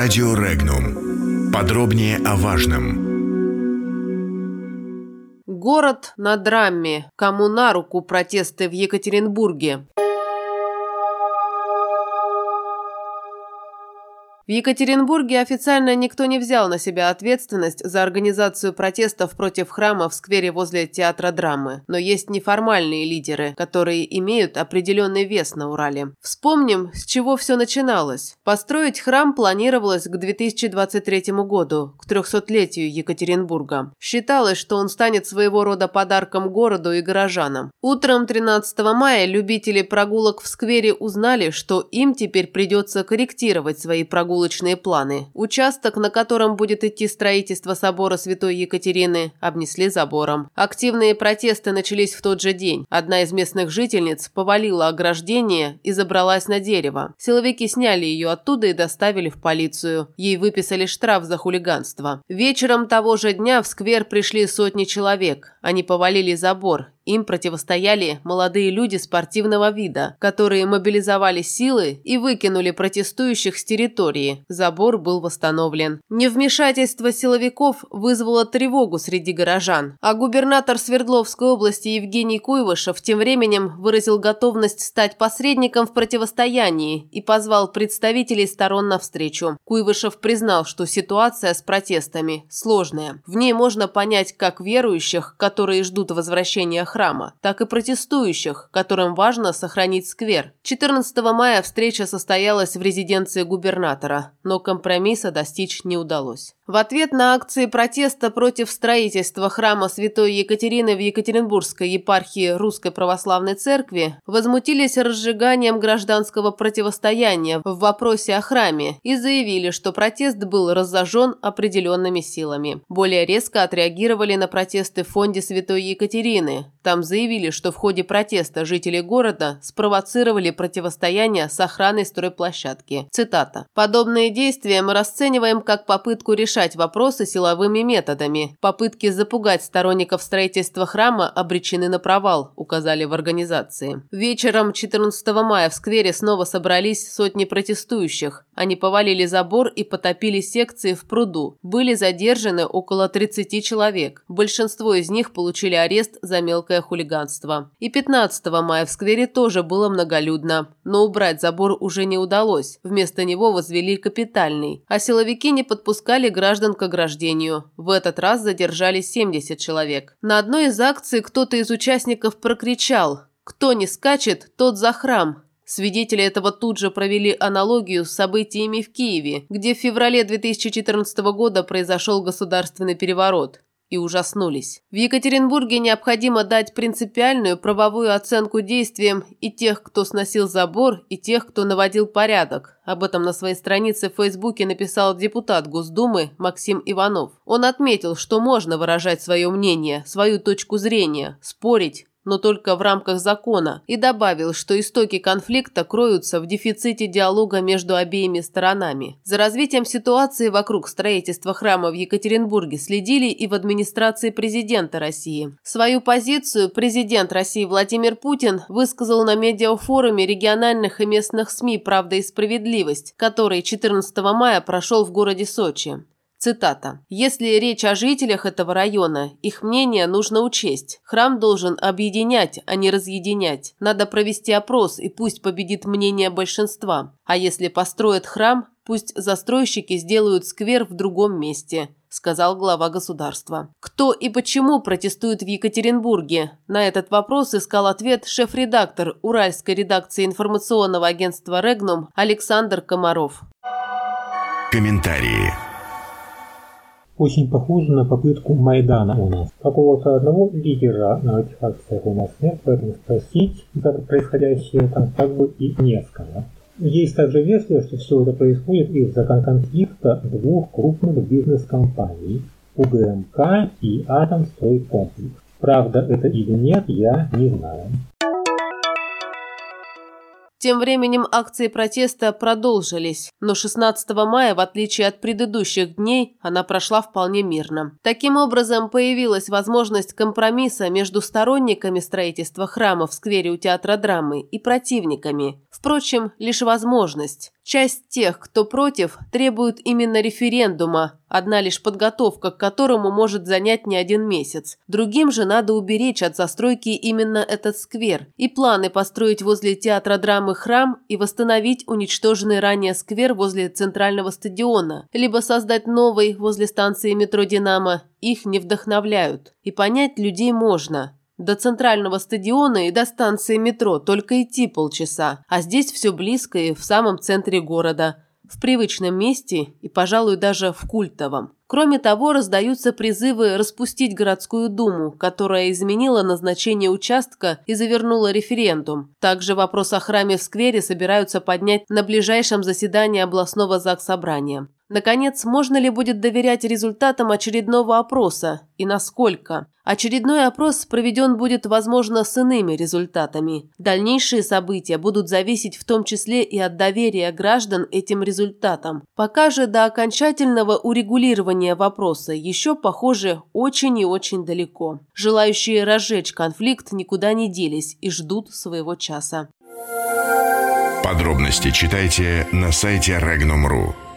Радио Регнум. Подробнее о важном. Город на драме. Кому на руку протесты в Екатеринбурге? В Екатеринбурге официально никто не взял на себя ответственность за организацию протестов против храма в сквере возле театра драмы. Но есть неформальные лидеры, которые имеют определенный вес на Урале. Вспомним, с чего все начиналось. Построить храм планировалось к 2023 году, к 300-летию Екатеринбурга. Считалось, что он станет своего рода подарком городу и горожанам. Утром 13 мая любители прогулок в сквере узнали, что им теперь придется корректировать свои прогулки прогулочные планы. Участок, на котором будет идти строительство собора Святой Екатерины, обнесли забором. Активные протесты начались в тот же день. Одна из местных жительниц повалила ограждение и забралась на дерево. Силовики сняли ее оттуда и доставили в полицию. Ей выписали штраф за хулиганство. Вечером того же дня в сквер пришли сотни человек. Они повалили забор им противостояли молодые люди спортивного вида, которые мобилизовали силы и выкинули протестующих с территории. Забор был восстановлен. Невмешательство силовиков вызвало тревогу среди горожан, а губернатор Свердловской области Евгений Куйвышев тем временем выразил готовность стать посредником в противостоянии и позвал представителей сторон навстречу. Куйвышев признал, что ситуация с протестами сложная. В ней можно понять как верующих, которые ждут возвращения храма, храма, так и протестующих, которым важно сохранить сквер. 14 мая встреча состоялась в резиденции губернатора, но компромисса достичь не удалось. В ответ на акции протеста против строительства храма Святой Екатерины в Екатеринбургской епархии Русской Православной Церкви возмутились разжиганием гражданского противостояния в вопросе о храме и заявили, что протест был разожжен определенными силами. Более резко отреагировали на протесты в фонде Святой Екатерины. Там заявили, что в ходе протеста жители города спровоцировали противостояние с охраной стройплощадки. Цитата. «Подобные действия мы расцениваем как попытку решать вопросы силовыми методами. Попытки запугать сторонников строительства храма обречены на провал», указали в организации. Вечером 14 мая в сквере снова собрались сотни протестующих. Они повалили забор и потопили секции в пруду. Были задержаны около 30 человек. Большинство из них получили арест за мелкое мелкое хулиганство. И 15 мая в сквере тоже было многолюдно, но убрать забор уже не удалось. Вместо него возвели капитальный. А силовики не подпускали граждан к ограждению. В этот раз задержали 70 человек. На одной из акций кто-то из участников прокричал «Кто не скачет, тот за храм». Свидетели этого тут же провели аналогию с событиями в Киеве, где в феврале 2014 года произошел государственный переворот и ужаснулись. В Екатеринбурге необходимо дать принципиальную правовую оценку действиям и тех, кто сносил забор, и тех, кто наводил порядок. Об этом на своей странице в Фейсбуке написал депутат Госдумы Максим Иванов. Он отметил, что можно выражать свое мнение, свою точку зрения, спорить, но только в рамках закона, и добавил, что истоки конфликта кроются в дефиците диалога между обеими сторонами. За развитием ситуации вокруг строительства храма в Екатеринбурге следили и в администрации президента России. Свою позицию президент России Владимир Путин высказал на медиафоруме региональных и местных СМИ «Правда и справедливость», который 14 мая прошел в городе Сочи. Цитата. «Если речь о жителях этого района, их мнение нужно учесть. Храм должен объединять, а не разъединять. Надо провести опрос, и пусть победит мнение большинства. А если построят храм, пусть застройщики сделают сквер в другом месте», сказал глава государства. Кто и почему протестует в Екатеринбурге? На этот вопрос искал ответ шеф-редактор Уральской редакции информационного агентства «Регнум» Александр Комаров. Комментарии очень похоже на попытку Майдана у нас. Какого-то одного лидера на этих акциях у нас нет, поэтому спросить за происходящее там как бы и не с. Есть также версия, что все это происходит из-за конфликта двух крупных бизнес-компаний УГМК и Атомстройкомплекс. Правда это или нет, я не знаю. Тем временем акции протеста продолжились, но 16 мая, в отличие от предыдущих дней, она прошла вполне мирно. Таким образом, появилась возможность компромисса между сторонниками строительства храма в сквере у театра драмы и противниками. Впрочем, лишь возможность. Часть тех, кто против, требует именно референдума, одна лишь подготовка к которому может занять не один месяц. Другим же надо уберечь от застройки именно этот сквер и планы построить возле театра драмы храм и восстановить уничтоженный ранее сквер возле центрального стадиона, либо создать новый возле станции метро «Динамо», их не вдохновляют. И понять людей можно. До центрального стадиона и до станции метро только идти полчаса, а здесь все близко и в самом центре города, в привычном месте и, пожалуй, даже в культовом. Кроме того, раздаются призывы распустить городскую думу, которая изменила назначение участка и завернула референдум. Также вопрос о храме в сквере собираются поднять на ближайшем заседании областного заксобрания. Наконец, можно ли будет доверять результатам очередного опроса и насколько? Очередной опрос проведен будет, возможно, с иными результатами. Дальнейшие события будут зависеть в том числе и от доверия граждан этим результатам. Пока же до окончательного урегулирования вопроса еще, похоже, очень и очень далеко. Желающие разжечь конфликт никуда не делись и ждут своего часа. Подробности читайте на сайте Regnum.ru.